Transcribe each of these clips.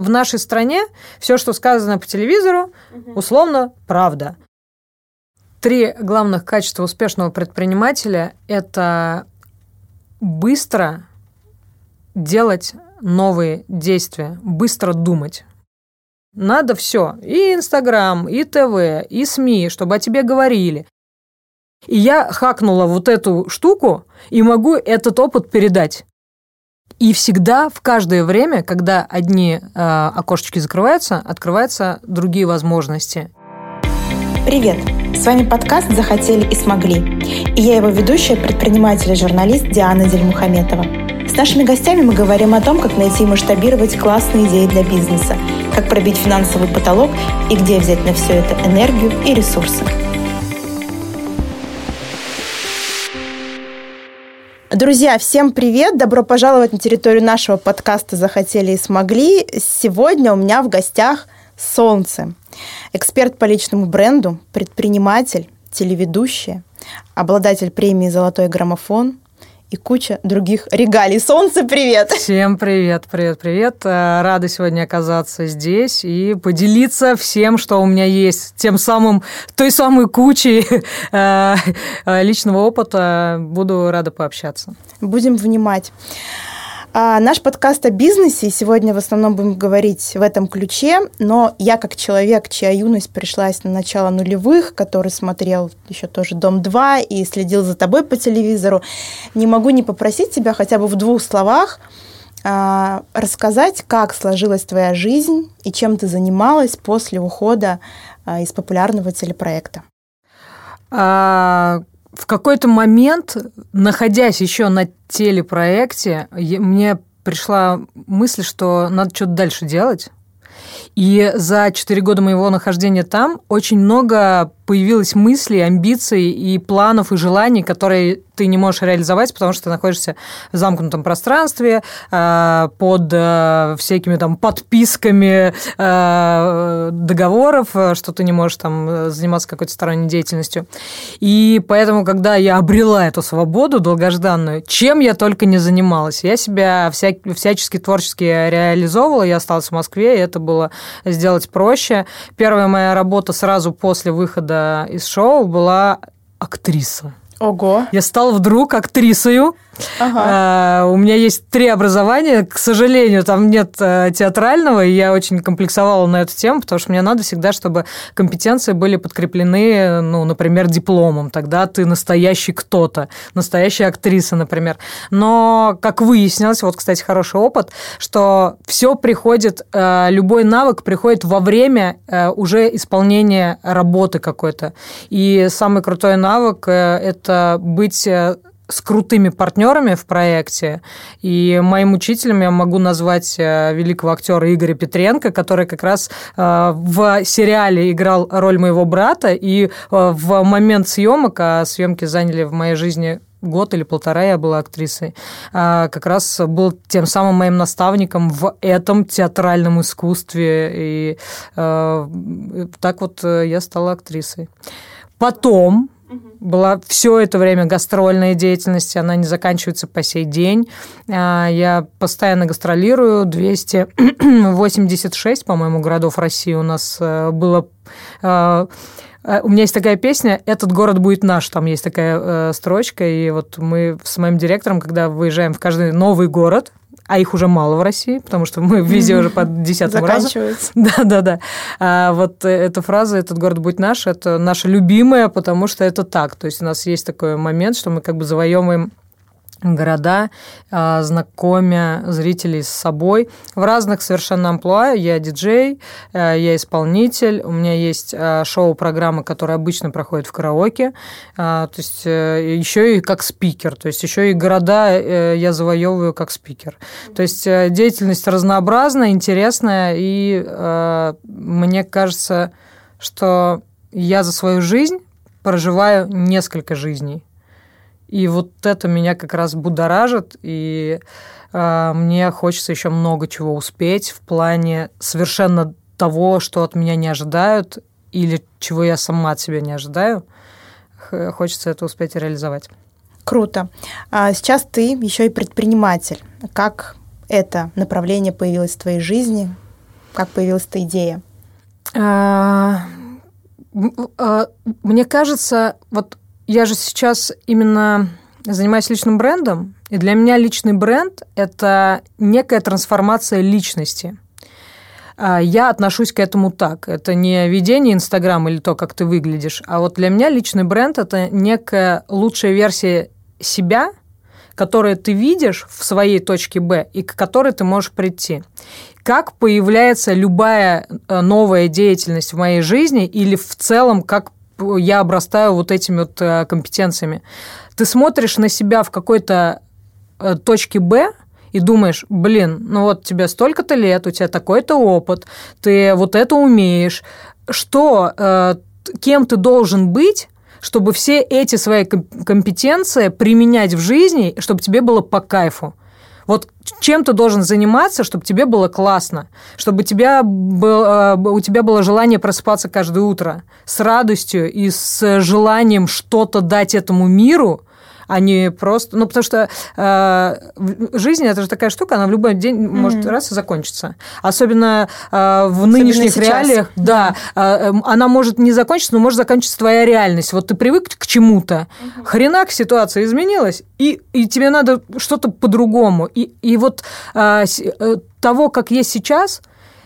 В нашей стране все, что сказано по телевизору, условно правда. Три главных качества успешного предпринимателя – это быстро делать новые действия, быстро думать. Надо все, и Инстаграм, и ТВ, и СМИ, чтобы о тебе говорили. И я хакнула вот эту штуку и могу этот опыт передать. И всегда, в каждое время, когда одни э, окошечки закрываются, открываются другие возможности. Привет! С вами подкаст «Захотели и смогли». И я его ведущая, предприниматель и журналист Диана Дельмухаметова. С нашими гостями мы говорим о том, как найти и масштабировать классные идеи для бизнеса, как пробить финансовый потолок и где взять на все это энергию и ресурсы. Друзья, всем привет! Добро пожаловать на территорию нашего подкаста «Захотели и смогли». Сегодня у меня в гостях Солнце. Эксперт по личному бренду, предприниматель, телеведущая, обладатель премии «Золотой граммофон», и куча других регалий. Солнце, привет! Всем привет, привет, привет. Э, рада сегодня оказаться здесь и поделиться всем, что у меня есть, тем самым, той самой кучей э, личного опыта. Буду рада пообщаться. Будем внимать. А, наш подкаст о бизнесе, сегодня в основном будем говорить в этом ключе, но я как человек, чья юность пришлась на начало нулевых, который смотрел еще тоже «Дом-2» и следил за тобой по телевизору, не могу не попросить тебя хотя бы в двух словах а, рассказать, как сложилась твоя жизнь и чем ты занималась после ухода а, из популярного телепроекта. А, в какой-то момент, находясь еще на телепроекте, мне пришла мысль, что надо что-то дальше делать. И за четыре года моего нахождения там очень много появилось мыслей, амбиций и планов и желаний, которые ты не можешь реализовать, потому что ты находишься в замкнутом пространстве, э, под э, всякими там подписками э, договоров, что ты не можешь там заниматься какой-то сторонней деятельностью. И поэтому, когда я обрела эту свободу долгожданную, чем я только не занималась, я себя вся, всячески творчески реализовывала, я осталась в Москве, и это было сделать проще. Первая моя работа сразу после выхода из шоу была актриса. Ого. Я стала вдруг актрисою. Ага. А, у меня есть три образования. К сожалению, там нет а, театрального, и я очень комплексовала на эту тему, потому что мне надо всегда, чтобы компетенции были подкреплены, ну, например, дипломом. Тогда ты настоящий кто-то, настоящая актриса, например. Но, как выяснилось, вот, кстати, хороший опыт, что все приходит, а, любой навык приходит во время уже исполнения работы какой-то. И самый крутой навык – это это быть э, с крутыми партнерами в проекте. И моим учителем я могу назвать э, великого актера Игоря Петренко, который как раз э, в сериале играл роль моего брата. И в момент съемок, а съемки заняли в моей жизни год или полтора я была актрисой, а как раз был тем самым моим наставником в этом театральном искусстве. И так вот я стала актрисой. Потом была все это время гастрольная деятельность, она не заканчивается по сей день. А, я постоянно гастролирую, 286, по-моему, городов России у нас э, было э, э, у меня есть такая песня «Этот город будет наш», там есть такая строчка, и вот мы с моим директором, когда выезжаем в каждый новый город, а их уже мало в России, потому что мы везде уже по десятому разу. Да, да, да. А вот эта фраза «этот город будет наш» – это наша любимая, потому что это так. То есть у нас есть такой момент, что мы как бы завоевываем города, а, знакомя зрителей с собой в разных совершенно амплуа. Я диджей, а, я исполнитель, у меня есть а, шоу-программа, которая обычно проходит в караоке, то есть э, еще и как спикер, то есть еще и города э, я завоевываю как спикер. То есть э, деятельность разнообразная, интересная, и мне кажется, что я за свою жизнь проживаю несколько жизней. И вот это меня как раз будоражит, и э, мне хочется еще много чего успеть в плане совершенно того, что от меня не ожидают, или чего я сама от себя не ожидаю. Хочется это успеть реализовать. Круто. А сейчас ты еще и предприниматель. Как это направление появилось в твоей жизни? Как появилась эта идея? А, а, мне кажется, вот я же сейчас именно занимаюсь личным брендом, и для меня личный бренд – это некая трансформация личности. А, я отношусь к этому так. Это не ведение Инстаграм или то, как ты выглядишь, а вот для меня личный бренд – это некая лучшая версия себя, которую ты видишь в своей точке Б и к которой ты можешь прийти. Как появляется любая э, новая деятельность в моей жизни или в целом, как я обрастаю вот этими вот э, компетенциями. Ты смотришь на себя в какой-то э, точке Б, и думаешь, блин, ну вот тебе столько-то лет, у тебя такой-то опыт, ты вот это умеешь, что, кем ты должен быть, чтобы все эти свои компетенции применять в жизни, чтобы тебе было по кайфу. Вот чем ты должен заниматься, чтобы тебе было классно, чтобы тебя был, э, у тебя было желание просыпаться каждое утро с радостью и с желанием что-то дать этому миру, а не просто... Ну, потому что э, жизнь – это же такая штука, она в любой день mm-hmm. может раз и закончиться. Особенно э, в Особенно нынешних сейчас. реалиях. Да, э, она может не закончиться, но может закончиться твоя реальность. Вот ты привык к чему-то, mm-hmm. хренак ситуация изменилась, и, и тебе надо что-то по-другому. И, и вот э, э, того, как есть сейчас,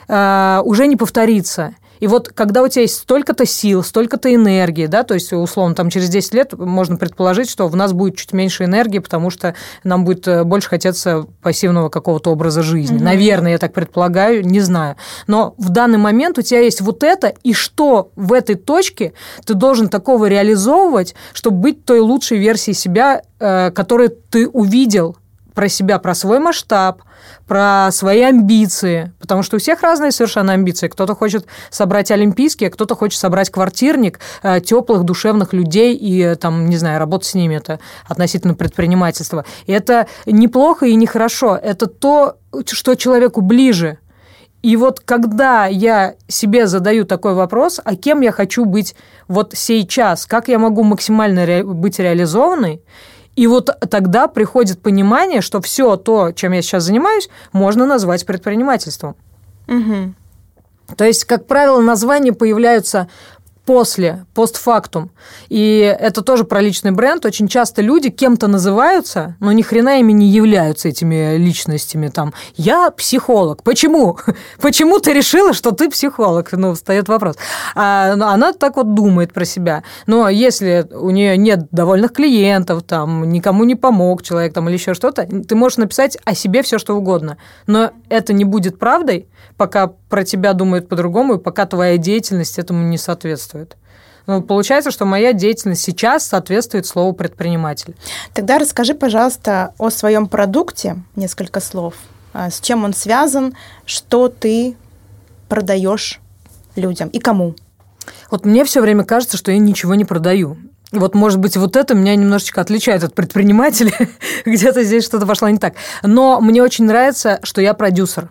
э, уже не повторится. И вот когда у тебя есть столько-то сил, столько-то энергии, да, то есть, условно, там через 10 лет можно предположить, что в нас будет чуть меньше энергии, потому что нам будет э, больше хотеться пассивного какого-то образа жизни. Угу. Наверное, я так предполагаю, не знаю. Но в данный момент у тебя есть вот это, и что в этой точке ты должен такого реализовывать, чтобы быть той лучшей версией себя, э, которую ты увидел про себя, про свой масштаб, про свои амбиции, потому что у всех разные совершенно амбиции. Кто-то хочет собрать олимпийский, а кто-то хочет собрать квартирник э, теплых, душевных людей и, э, там, не знаю, работать с ними. Это относительно предпринимательства. И это неплохо и нехорошо. Это то, что человеку ближе. И вот когда я себе задаю такой вопрос, а кем я хочу быть вот сейчас, как я могу максимально ре- быть реализованной, и вот тогда приходит понимание, что все то, чем я сейчас занимаюсь, можно назвать предпринимательством. Угу. То есть, как правило, названия появляются после, постфактум. И это тоже про личный бренд. Очень часто люди кем-то называются, но ни хрена ими не являются этими личностями. Там, я психолог. Почему? Почему ты решила, что ты психолог? Ну, встает вопрос. А, она так вот думает про себя. Но если у нее нет довольных клиентов, там, никому не помог человек там, или еще что-то, ты можешь написать о себе все, что угодно. Но это не будет правдой, пока про тебя думают по-другому, и пока твоя деятельность этому не соответствует. Ну, получается, что моя деятельность сейчас соответствует слову предприниматель. Тогда расскажи, пожалуйста, о своем продукте несколько слов. А, с чем он связан, что ты продаешь людям и кому? Вот мне все время кажется, что я ничего не продаю. Вот, может быть, вот это меня немножечко отличает от предпринимателя. Где-то здесь что-то пошло не так. Но мне очень нравится, что я продюсер.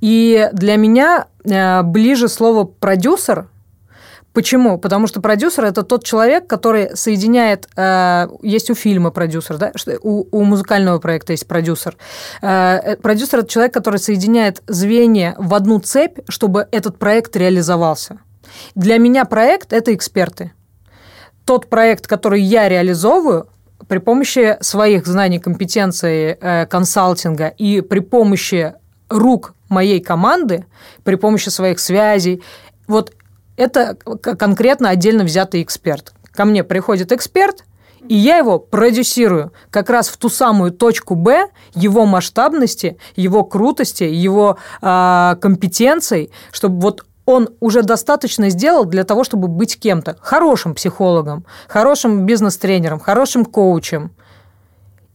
И для меня э, ближе слово продюсер. Почему? Потому что продюсер это тот человек, который соединяет, э, есть у фильма продюсер, да, у, у музыкального проекта есть продюсер. Э, продюсер это человек, который соединяет звенья в одну цепь, чтобы этот проект реализовался. Для меня проект это эксперты. Тот проект, который я реализовываю, при помощи своих знаний, компетенций, консалтинга и при помощи рук моей команды при помощи своих связей. Вот это конкретно отдельно взятый эксперт. Ко мне приходит эксперт, и я его продюсирую как раз в ту самую точку Б его масштабности, его крутости, его э, компетенций, чтобы вот он уже достаточно сделал для того, чтобы быть кем-то. Хорошим психологом, хорошим бизнес-тренером, хорошим коучем –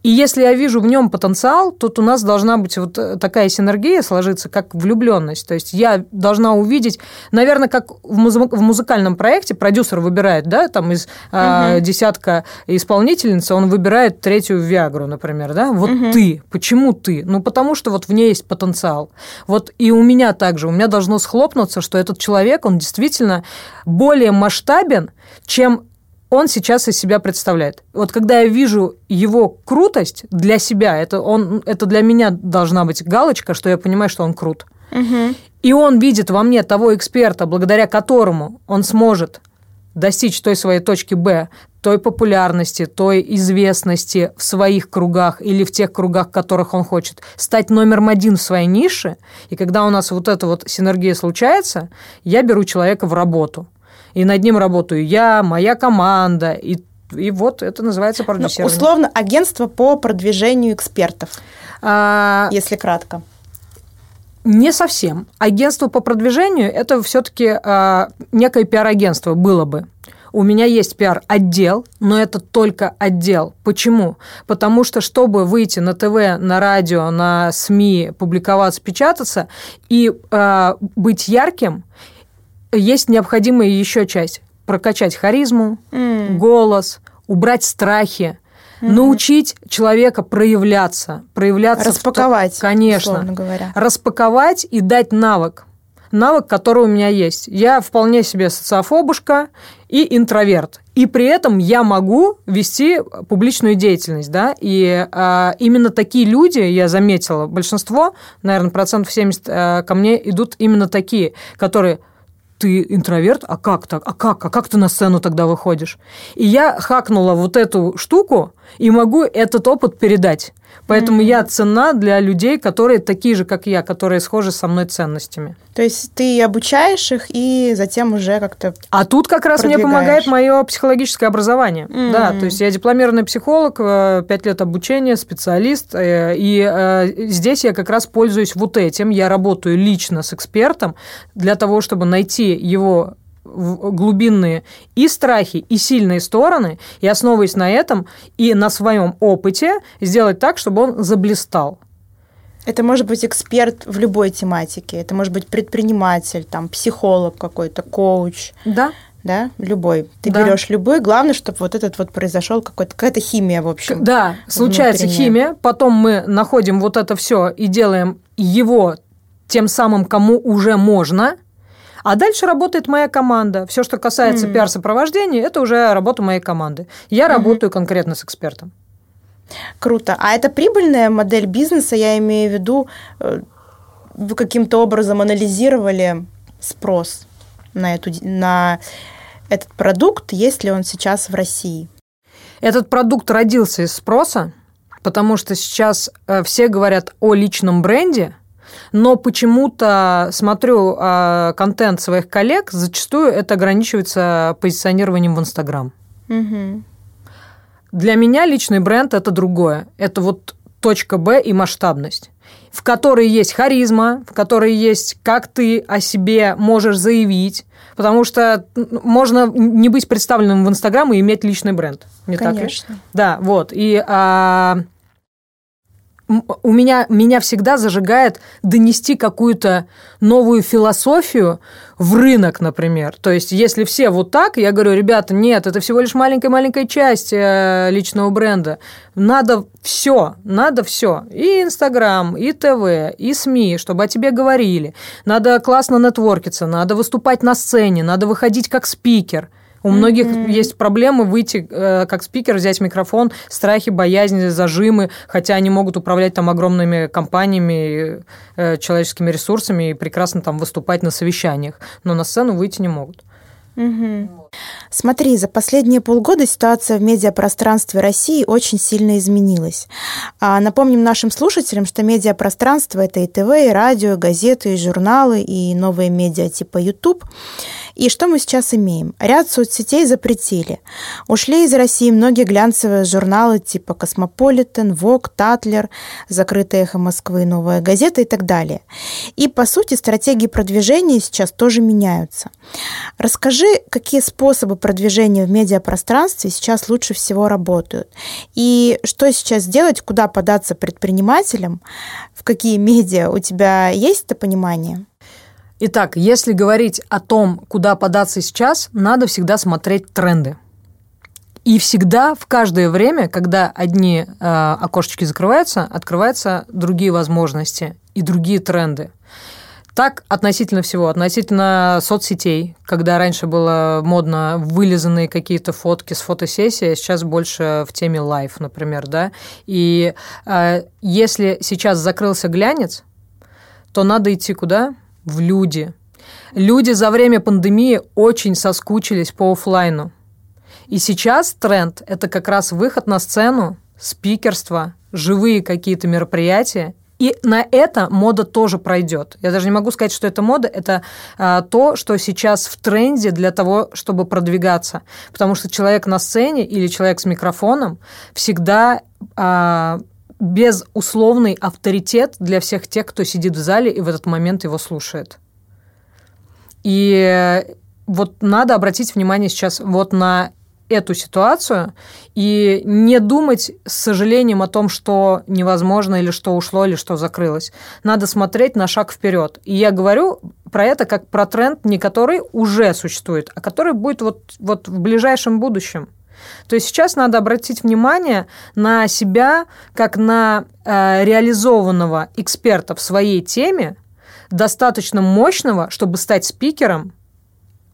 и если я вижу в нем потенциал, то у нас должна быть вот э, такая синергия сложиться, как влюбленность. То есть я должна увидеть, наверное, как в, музы- в музыкальном проекте продюсер выбирает, да, там из угу. э, десятка исполнительниц, он выбирает третью Виагру, например, да. Вот угу. ты, почему ты? Ну потому что вот в ней есть потенциал. Вот и у меня также, у меня должно схлопнуться, что этот человек, он действительно более масштабен, чем он сейчас из себя представляет. Вот когда я вижу его крутость для себя, это, он, это для меня должна быть галочка, что я понимаю, что он крут. Угу. И он видит во мне того эксперта, благодаря которому он сможет достичь той своей точки Б, той популярности, той известности в своих кругах или в тех кругах, в которых он хочет, стать номером один в своей нише. И когда у нас вот эта вот синергия случается, я беру человека в работу. И над ним работаю я, моя команда, и и вот это называется продюсирование. Ну, условно, агентство по продвижению экспертов, а... если кратко. Не совсем. Агентство по продвижению – это все-таки а, некое пиар-агентство было бы. У меня есть пиар-отдел, но это только отдел. Почему? Потому что, чтобы выйти на ТВ, на радио, на СМИ, публиковаться, печататься и э, быть ярким, есть необходимая еще часть. Прокачать харизму, mm. голос, убрать страхи, mm научить человека проявляться, проявляться. Распаковать, в... конечно, говоря. Распаковать и дать навык навык, который у меня есть. Я вполне себе социофобушка и интроверт. И при этом я могу вести публичную деятельность, да, и а, именно такие люди, я заметила, большинство, наверное, процентов 70 а, ко мне идут именно такие, которые ты интроверт, а как так, а как, а как ты на сцену тогда выходишь? И я хакнула вот эту штуку и могу этот опыт передать. Поэтому mm-hmm. я цена для людей, которые такие же, как я, которые схожи со мной ценностями. То есть ты обучаешь их и затем уже как-то. А тут как раз мне помогает мое психологическое образование. Mm-hmm. Да, то есть я дипломированный психолог, э, пять лет обучения, специалист, э, и э, здесь я как раз пользуюсь вот этим. Я работаю лично с экспертом для того, чтобы найти его глубинные и страхи, и сильные стороны, и основываясь на этом и на своем опыте, сделать так, чтобы он заблистал. Это может быть эксперт в любой тематике. Это может быть предприниматель, там, психолог какой-то, коуч. Да. Да, любой. Ты да. берешь любой, главное, чтобы вот этот вот произошел какой-то какая-то химия, в общем. Да, случается внутренняя. химия, потом мы находим вот это все и делаем его тем самым, кому уже можно, а дальше работает моя команда. Все, что касается mm-hmm. пиар-сопровождения, это уже работа моей команды. Я mm-hmm. работаю конкретно с экспертом. Круто. А это прибыльная модель бизнеса, я имею в виду, э, вы каким-то образом анализировали спрос на, эту, на этот продукт, есть ли он сейчас в России? Этот продукт родился из спроса, потому что сейчас э, все говорят о личном бренде, но почему-то смотрю э, контент своих коллег, зачастую это ограничивается позиционированием в Инстаграм. Угу. Для меня личный бренд это другое. Это вот точка Б и масштабность в которой есть харизма, в которой есть как ты о себе можешь заявить, потому что можно не быть представленным в Инстаграм и иметь личный бренд. Не Конечно. так ли? Да, вот. И а, у меня, меня всегда зажигает донести какую-то новую философию в рынок, например. То есть, если все вот так, я говорю, ребята, нет, это всего лишь маленькая-маленькая часть э, личного бренда. Надо все, надо все. И Инстаграм, и ТВ, и СМИ, чтобы о тебе говорили. Надо классно нетворкиться, надо выступать на сцене, надо выходить как спикер – у многих mm-hmm. есть проблемы выйти э, как спикер, взять микрофон, страхи, боязни, зажимы, хотя они могут управлять там огромными компаниями, э, человеческими ресурсами и прекрасно там выступать на совещаниях, но на сцену выйти не могут. Угу. Смотри, за последние полгода ситуация в медиапространстве России очень сильно изменилась. А напомним нашим слушателям, что медиапространство – это и ТВ, и радио, и газеты, и журналы, и новые медиа типа YouTube. И что мы сейчас имеем? Ряд соцсетей запретили. Ушли из России многие глянцевые журналы типа «Cosmopolitan», «Vogue», «Tatler», «Закрытая эхо Москвы», «Новая газета» и так далее. И, по сути, стратегии продвижения сейчас тоже меняются. Расскажи, какие способы продвижения в медиапространстве сейчас лучше всего работают? И что сейчас делать, куда податься предпринимателям, в какие медиа? У тебя есть это понимание? Итак, если говорить о том, куда податься сейчас, надо всегда смотреть тренды. И всегда, в каждое время, когда одни э, окошечки закрываются, открываются другие возможности и другие тренды. Так относительно всего, относительно соцсетей, когда раньше было модно вылизанные какие-то фотки с фотосессии, а сейчас больше в теме лайф, например, да. И э, если сейчас закрылся глянец, то надо идти куда? В люди. Люди за время пандемии очень соскучились по офлайну. И сейчас тренд – это как раз выход на сцену, спикерство, живые какие-то мероприятия. И на это мода тоже пройдет. Я даже не могу сказать, что это мода, это а, то, что сейчас в тренде для того, чтобы продвигаться. Потому что человек на сцене или человек с микрофоном всегда а, безусловный авторитет для всех тех, кто сидит в зале и в этот момент его слушает. И вот надо обратить внимание сейчас вот на эту ситуацию и не думать с сожалением о том, что невозможно или что ушло, или что закрылось. Надо смотреть на шаг вперед. И я говорю про это как про тренд, не который уже существует, а который будет вот, вот в ближайшем будущем. То есть сейчас надо обратить внимание на себя как на э, реализованного эксперта в своей теме, достаточно мощного, чтобы стать спикером,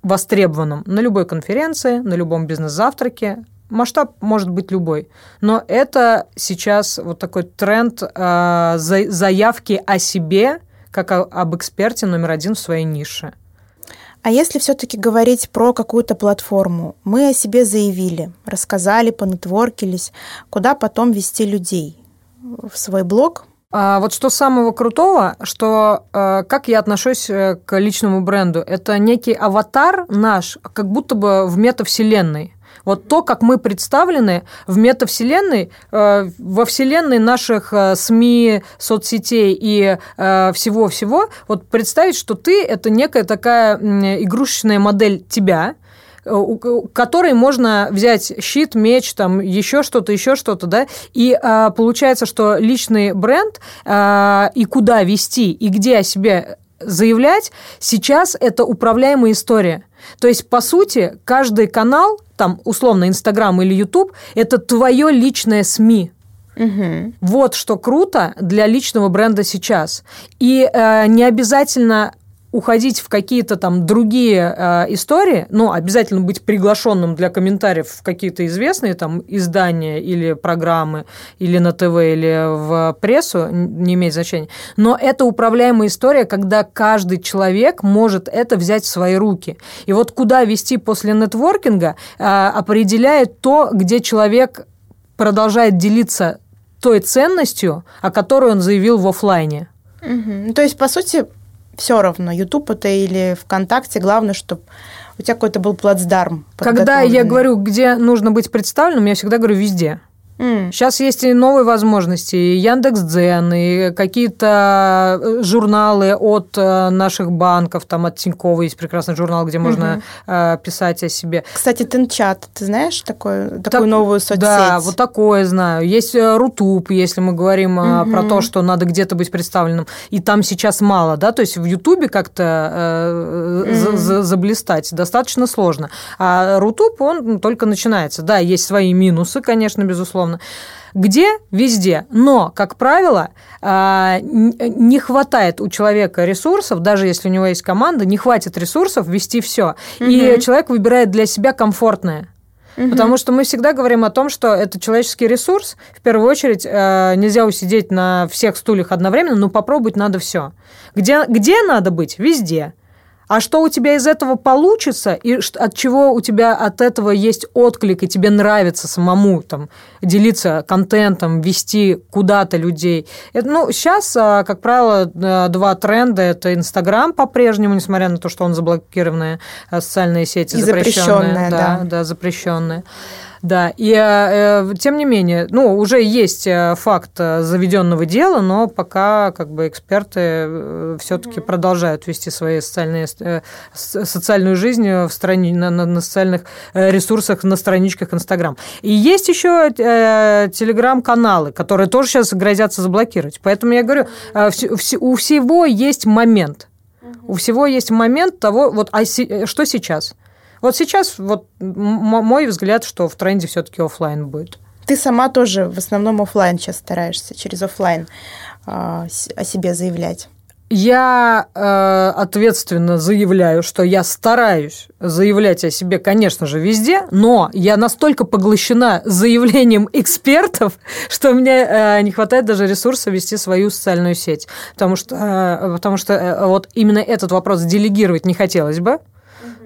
востребованным на любой конференции, на любом бизнес-завтраке. Масштаб может быть любой. Но это сейчас вот такой тренд э, заявки о себе, как о, об эксперте номер один в своей нише. А если все-таки говорить про какую-то платформу, мы о себе заявили, рассказали, понетворкились, куда потом вести людей? В свой блог, а вот что самого крутого, что э, как я отношусь э, к личному бренду, это некий аватар наш, как будто бы в метавселенной. Вот то, как мы представлены в метавселенной, э, во вселенной наших СМИ, соцсетей и всего-всего, вот представить, что ты – это некая такая игрушечная модель тебя, которой можно взять щит, меч, там еще что-то, еще что-то, да, и а, получается, что личный бренд а, и куда вести, и где о себе заявлять, сейчас это управляемая история. То есть, по сути, каждый канал, там, условно, Инстаграм или Ютуб, это твое личное СМИ. Угу. Вот что круто для личного бренда сейчас. И э, не обязательно уходить в какие-то там другие э, истории, но обязательно быть приглашенным для комментариев в какие-то известные там издания или программы, или на ТВ, или в прессу, не имеет значения. Но это управляемая история, когда каждый человек может это взять в свои руки. И вот куда вести после нетворкинга э, определяет то, где человек продолжает делиться той ценностью, о которой он заявил в офлайне. Угу. То есть, по сути, все равно, YouTube это или ВКонтакте, главное, чтобы у тебя какой-то был плацдарм. Когда я говорю, где нужно быть представленным, я всегда говорю везде. Mm. Сейчас есть и новые возможности, и Яндекс.Дзен, и какие-то э, журналы от э, наших банков, там от Тинькова есть прекрасный журнал, где можно mm-hmm. писать о себе. Кстати, Тенчат, ты знаешь такой, так, такую новую соцсеть? Да, вот такое знаю. Есть Рутуб, если мы говорим mm-hmm. про то, что надо где-то быть представленным, и там сейчас мало, да, то есть в Ютубе как-то mm-hmm. заблистать достаточно сложно. А Рутуб, он только начинается. Да, есть свои минусы, конечно, безусловно, безусловно. Где? Везде. Но, как правило, а, не хватает у человека ресурсов, даже если у него есть команда, не хватит ресурсов вести все. Угу. И человек выбирает для себя комфортное. Угу. Потому что мы всегда говорим о том, что это человеческий ресурс. В первую очередь а, нельзя усидеть на всех стульях одновременно, но попробовать надо все. Где, где надо быть? Везде. А что у тебя из этого получится, и от чего у тебя от этого есть отклик, и тебе нравится самому там, делиться контентом, вести куда-то людей. Это, ну, сейчас, а, как правило, э, два тренда. Это Инстаграм по-прежнему, несмотря на то, что он заблокированные э, социальные сети, и запрещенные. запрещенные да, да, да, запрещенные. Да, и э, э, тем не менее, ну, уже есть э, факт заведенного дела, но пока как бы эксперты все-таки mm-hmm. продолжают вести социальные, социальную жизнь в стране, на, на, на социальных ресурсах, на страничках Инстаграм. И есть еще телеграм-каналы, которые тоже сейчас грозятся заблокировать. Поэтому я говорю, у всего есть момент. У всего есть момент того, вот, а что сейчас? Вот сейчас вот мой взгляд, что в тренде все-таки офлайн будет. Ты сама тоже в основном офлайн сейчас стараешься через офлайн э, о себе заявлять. Я э, ответственно заявляю, что я стараюсь заявлять о себе, конечно же, везде, но я настолько поглощена заявлением экспертов, что мне э, не хватает даже ресурса вести свою социальную сеть. Потому что, э, потому что э, вот именно этот вопрос делегировать не хотелось бы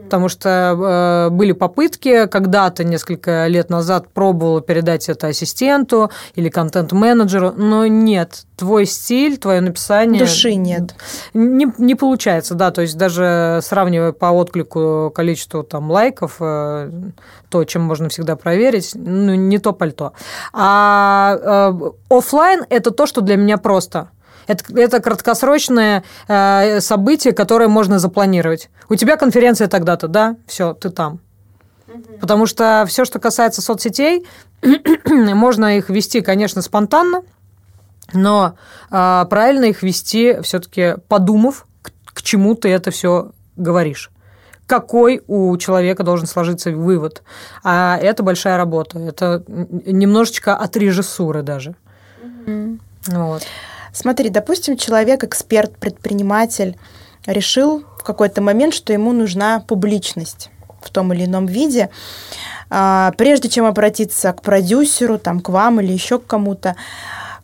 потому что э, были попытки, когда-то несколько лет назад пробовала передать это ассистенту или контент-менеджеру, но нет, твой стиль, твое написание... Души нет. Не, не получается, да, то есть даже сравнивая по отклику количество там лайков, э, то, чем можно всегда проверить, ну, не то пальто. А э, офлайн это то, что для меня просто – это, это краткосрочное э, событие, которое можно запланировать. У тебя конференция тогда-то, да, все, ты там. Потому что все, что касается соцсетей, можно их вести, конечно, спонтанно, но э, правильно их вести все-таки подумав, к, к чему ты это все говоришь какой у человека должен сложиться вывод. А это большая работа. Это немножечко от режиссуры даже. Mm-hmm. Вот. Смотри, допустим, человек, эксперт, предприниматель, решил в какой-то момент, что ему нужна публичность в том или ином виде. А, прежде чем обратиться к продюсеру, там, к вам или еще к кому-то,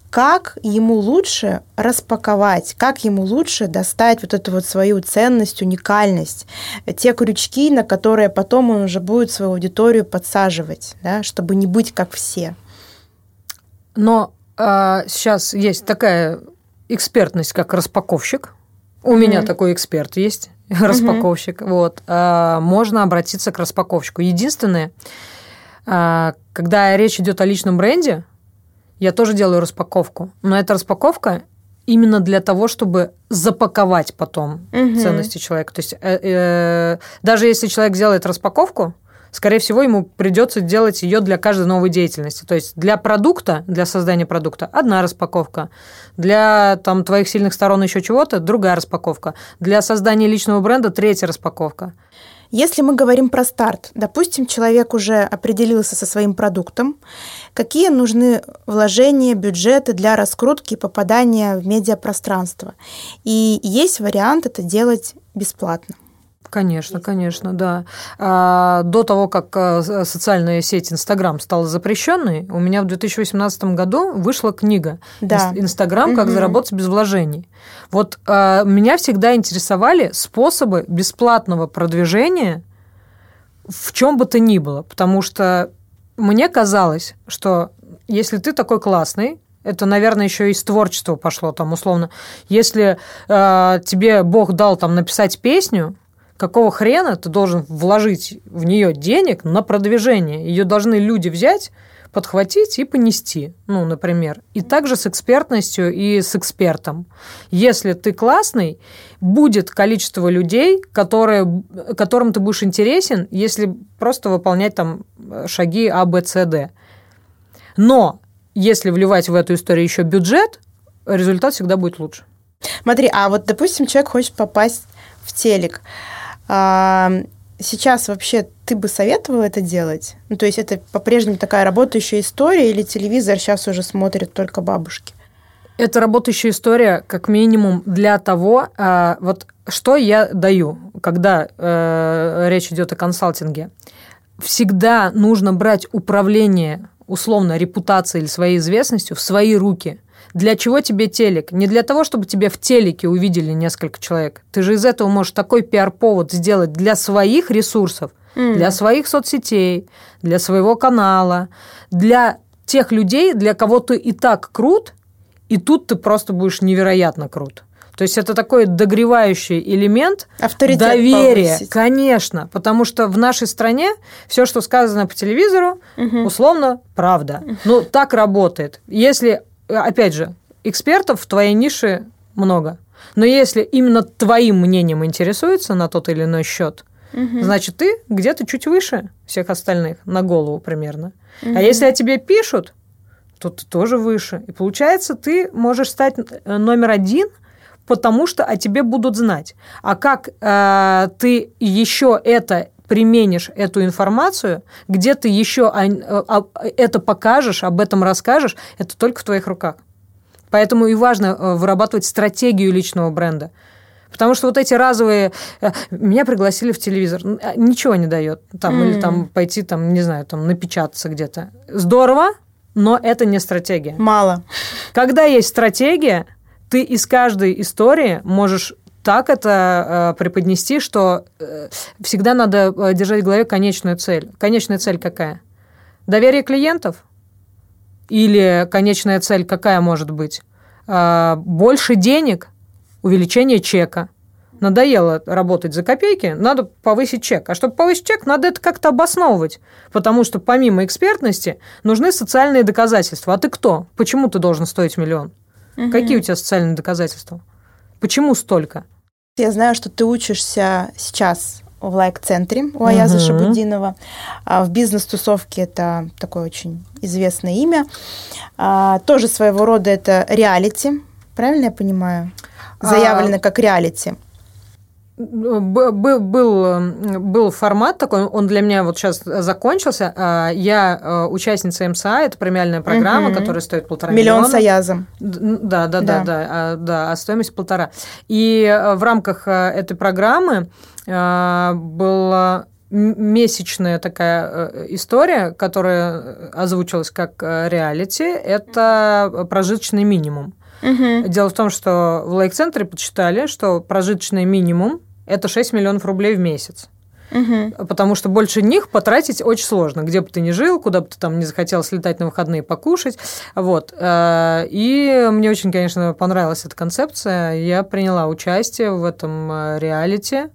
как ему лучше распаковать, как ему лучше достать вот эту вот свою ценность, уникальность, те крючки, на которые потом он уже будет свою аудиторию подсаживать, да, чтобы не быть как все. Но а сейчас есть такая экспертность, как распаковщик. У mm-hmm. меня такой эксперт есть, распаковщик. Mm-hmm. Вот. А, можно обратиться к распаковщику. Единственное, а, когда речь идет о личном бренде, я тоже делаю распаковку. Но эта распаковка именно для того, чтобы запаковать потом угу. ценности человека. То есть э, э, даже если человек делает распаковку, скорее всего, ему придется делать ее для каждой новой деятельности. То есть для продукта, для создания продукта одна распаковка, для там, твоих сильных сторон еще чего-то другая распаковка, для создания личного бренда третья распаковка. Если мы говорим про старт, допустим, человек уже определился со своим продуктом, какие нужны вложения, бюджеты для раскрутки и попадания в медиапространство? И есть вариант это делать бесплатно. Конечно, конечно, да. А, до того, как а, социальная сеть Инстаграм стала запрещенной, у меня в 2018 году вышла книга да. «Инстаграм. Как угу. заработать без вложений». Вот а, меня всегда интересовали способы бесплатного продвижения в чем бы то ни было, потому что мне казалось, что если ты такой классный, это, наверное, еще из творчества пошло, там, условно. Если э, тебе Бог дал там написать песню, какого хрена ты должен вложить в нее денег на продвижение? Ее должны люди взять, подхватить и понести, ну, например. И также с экспертностью и с экспертом. Если ты классный, будет количество людей, которые, которым ты будешь интересен, если просто выполнять там шаги А, Б, С, Д. Но если вливать в эту историю еще бюджет, результат всегда будет лучше. Смотри, а вот, допустим, человек хочет попасть в телек. А, сейчас вообще ты бы советовала это делать? Ну, то есть это по-прежнему такая работающая история или телевизор сейчас уже смотрят только бабушки? Это работающая история, как минимум, для того, а, вот что я даю, когда э, речь идет о консалтинге. Всегда нужно брать управление условно репутацией или своей известностью в свои руки. Для чего тебе телек? Не для того, чтобы тебе в телеке увидели несколько человек. Ты же из этого можешь такой пиар-повод сделать для своих ресурсов, mm. для своих соцсетей, для своего канала, для тех людей, для кого ты и так крут, и тут ты просто будешь невероятно крут. То есть это такой догревающий элемент Авторитет доверия, повысить. конечно, потому что в нашей стране все, что сказано по телевизору, угу. условно правда. Ну так работает. Если опять же, экспертов в твоей нише много. Но если именно твоим мнением интересуется на тот или иной счет, угу. значит, ты где-то чуть выше всех остальных, на голову примерно. Угу. А если о тебе пишут, то ты тоже выше. И получается, ты можешь стать э, номер один, потому что о тебе будут знать. А как э, ты еще это применишь эту информацию, где ты еще э, это покажешь, об этом расскажешь, это только в твоих руках. Поэтому и важно э, вырабатывать стратегию личного бренда. Потому что вот эти разовые... Э, меня пригласили в телевизор. А, ничего не дает. Там, mm. Или там пойти, там, не знаю, там напечататься где-то. Здорово, но это не стратегия. Мало. Когда есть стратегия, ты из каждой истории можешь так это э, преподнести, что э, всегда надо э, держать в голове конечную цель. Конечная цель какая? Доверие клиентов? Или конечная цель какая может быть? Больше денег, увеличение чека. Надоело работать за копейки, надо повысить чек. А чтобы повысить чек, надо это как-то обосновывать. Потому что помимо экспертности нужны социальные доказательства. А ты кто? Почему ты должен стоить миллион? Угу. Какие у тебя социальные доказательства? Почему столько? Я знаю, что ты учишься сейчас в лайк-центре у Аяза угу. Шабудинова. А в бизнес-тусовке это такое очень известное имя. А, тоже своего рода это реалити, правильно я понимаю? Заявлено а... как реалити был, был, был формат такой, он для меня вот сейчас закончился. А, я э, участница МСА, это премиальная программа, угу. которая стоит полтора Миллион миллиона. с Аязом. Да, да, да, да, да, а, да, а стоимость полтора. И э, в рамках э, этой программы была месячная такая история, которая озвучилась как реалити, это прожиточный минимум. Угу. Дело в том, что в лайк-центре подсчитали, что прожиточный минимум это 6 миллионов рублей в месяц. Угу. Потому что больше них потратить очень сложно. Где бы ты ни жил, куда бы ты там не захотел слетать на выходные покушать. Вот. Э, и мне очень, конечно, понравилась эта концепция. Я приняла участие в этом э, реалити.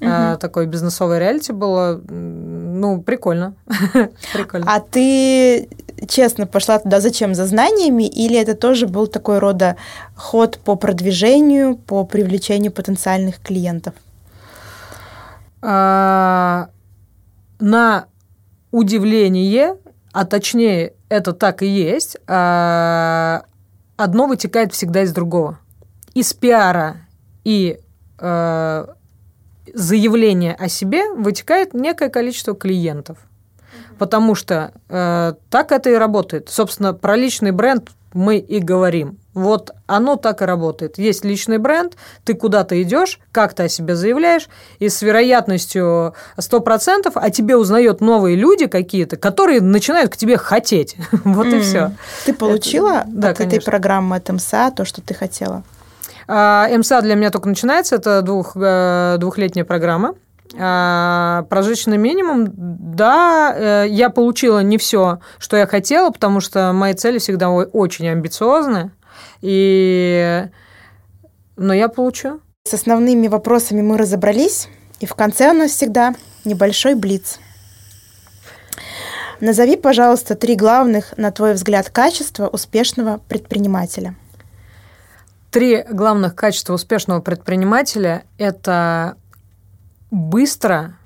Угу. Такое бизнесовое реалити было. Ну, прикольно. прикольно. А ты честно пошла туда зачем? За знаниями? Или это тоже был такой рода ход по продвижению, по привлечению потенциальных клиентов? А, на удивление, а точнее это так и есть, а, одно вытекает всегда из другого. Из пиара и а, заявления о себе вытекает некое количество клиентов. Потому что э, так это и работает. Собственно, про личный бренд мы и говорим. Вот оно так и работает. Есть личный бренд, ты куда-то идешь, как ты о себе заявляешь, и с вероятностью 100% о тебе узнают новые люди какие-то, которые начинают к тебе хотеть. вот и все. Ты получила от этой программы от МСА то, что ты хотела? А, МСА для меня только начинается, это двух, э, двухлетняя программа. А, прожиточный минимум, да, э, я получила не все, что я хотела, потому что мои цели всегда очень амбициозны, и... но я получу. С основными вопросами мы разобрались, и в конце у нас всегда небольшой блиц. Назови, пожалуйста, три главных, на твой взгляд, качества успешного предпринимателя. Три главных качества успешного предпринимателя – это быстро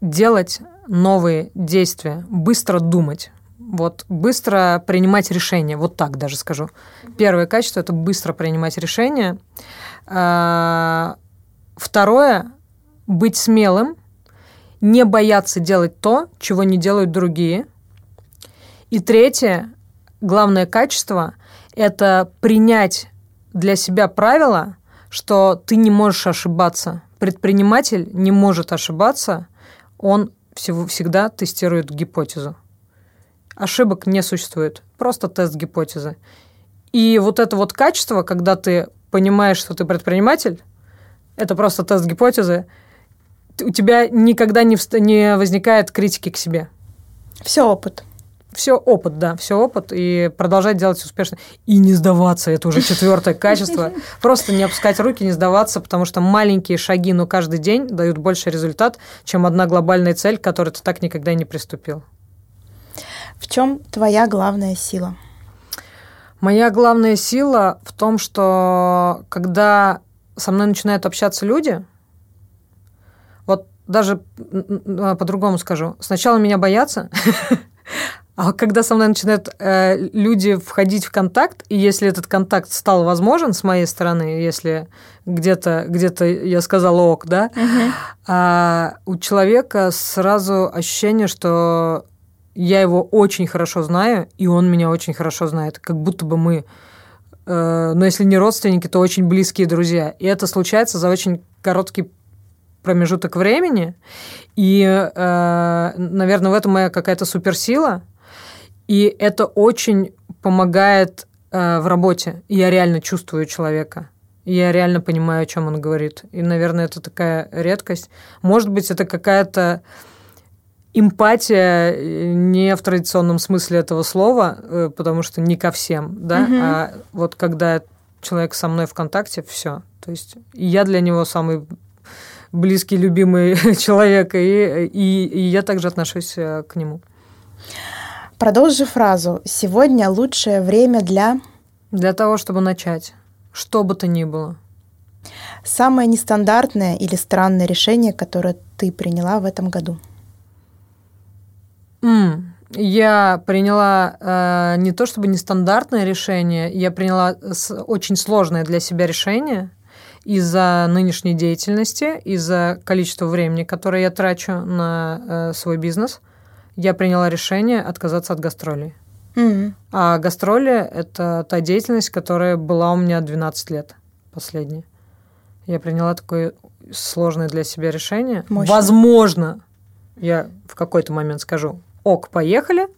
делать новые действия, быстро думать. Вот быстро принимать решения, вот так даже скажу. Первое качество – это быстро принимать решения. А, второе – быть смелым, не бояться делать то, чего не делают другие. И третье, главное качество – это принять для себя правило, что ты не можешь ошибаться – предприниматель не может ошибаться, он всего, всегда тестирует гипотезу. Ошибок не существует, просто тест гипотезы. И вот это вот качество, когда ты понимаешь, что ты предприниматель, это просто тест гипотезы, у тебя никогда не, не возникает критики к себе. Все опыт. Все опыт, да, все опыт, и продолжать делать успешно. И не сдаваться, это уже четвертое качество. Просто не опускать руки, не сдаваться, потому что маленькие шаги, но каждый день дают больше результат, чем одна глобальная цель, к которой ты так никогда не приступил. В чем твоя главная сила? Моя главная сила в том, что когда со мной начинают общаться люди, вот даже по-другому скажу, сначала меня боятся, А когда со мной начинают э, люди входить в контакт, и если этот контакт стал возможен с моей стороны, если где-то где я сказала ок, да, а, у человека сразу ощущение, что я его очень хорошо знаю, и он меня очень хорошо знает, как будто бы мы э, но если не родственники, то очень близкие друзья. И это случается за очень короткий промежуток времени. И, э, наверное, в этом моя какая-то суперсила. И это очень помогает э, в работе. Я реально чувствую человека. Я реально понимаю, о чем он говорит. И, наверное, это такая редкость. Может быть, это какая-то эмпатия э, не в традиционном смысле этого слова, э, потому что не ко всем, да, угу. а вот когда человек со мной в контакте, все. То есть я для него самый близкий, любимый человек, и, и, и я также отношусь э, к нему. Продолжи фразу. Сегодня лучшее время для... Для того, чтобы начать. Что бы то ни было. Самое нестандартное или странное решение, которое ты приняла в этом году? Mm. Я приняла э, не то чтобы нестандартное решение, я приняла очень сложное для себя решение из-за нынешней деятельности, из-за количества времени, которое я трачу на э, свой бизнес. Я приняла решение отказаться от гастролей. Mm-hmm. А гастроли – это та деятельность, которая была у меня 12 лет последняя. Я приняла такое сложное для себя решение. Мощно. Возможно, я в какой-то момент скажу, ок, поехали,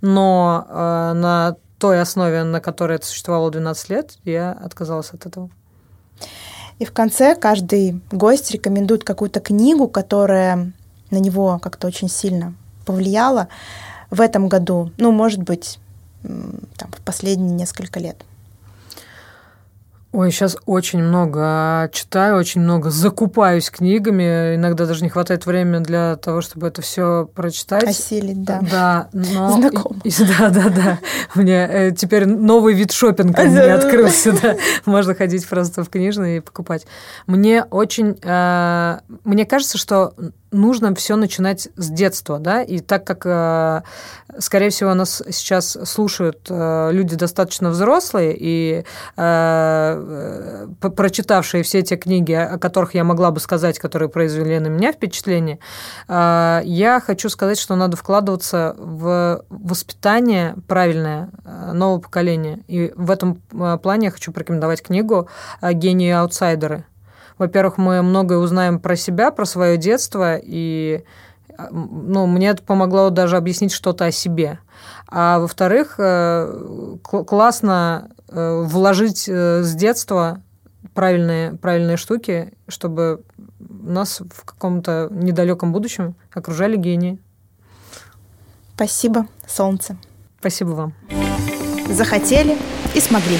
но э, на той основе, на которой это существовало 12 лет, я отказалась от этого. И в конце каждый гость рекомендует какую-то книгу, которая на него как-то очень сильно повлияла в этом году, ну, может быть, там, в последние несколько лет. Ой, сейчас очень много читаю, очень много закупаюсь книгами. Иногда даже не хватает времени для того, чтобы это все прочитать. Осилить, да. Да, но... Знакомо. И, да, да, да. У меня э, теперь новый вид шопинга мне открылся, да. Можно ходить просто в книжные и покупать. Мне очень... Э, мне кажется, что нужно все начинать с детства, да, и так как, э, скорее всего, нас сейчас слушают э, люди достаточно взрослые и э, прочитавшие все те книги, о которых я могла бы сказать, которые произвели на меня впечатление, я хочу сказать, что надо вкладываться в воспитание правильное нового поколения. И в этом плане я хочу порекомендовать книгу «Гении аутсайдеры» во-первых, мы многое узнаем про себя, про свое детство, и ну, мне это помогло даже объяснить что-то о себе. А во-вторых, э, классно э, вложить э, с детства правильные, правильные штуки, чтобы нас в каком-то недалеком будущем окружали гении. Спасибо, солнце. Спасибо вам. Захотели и смогли.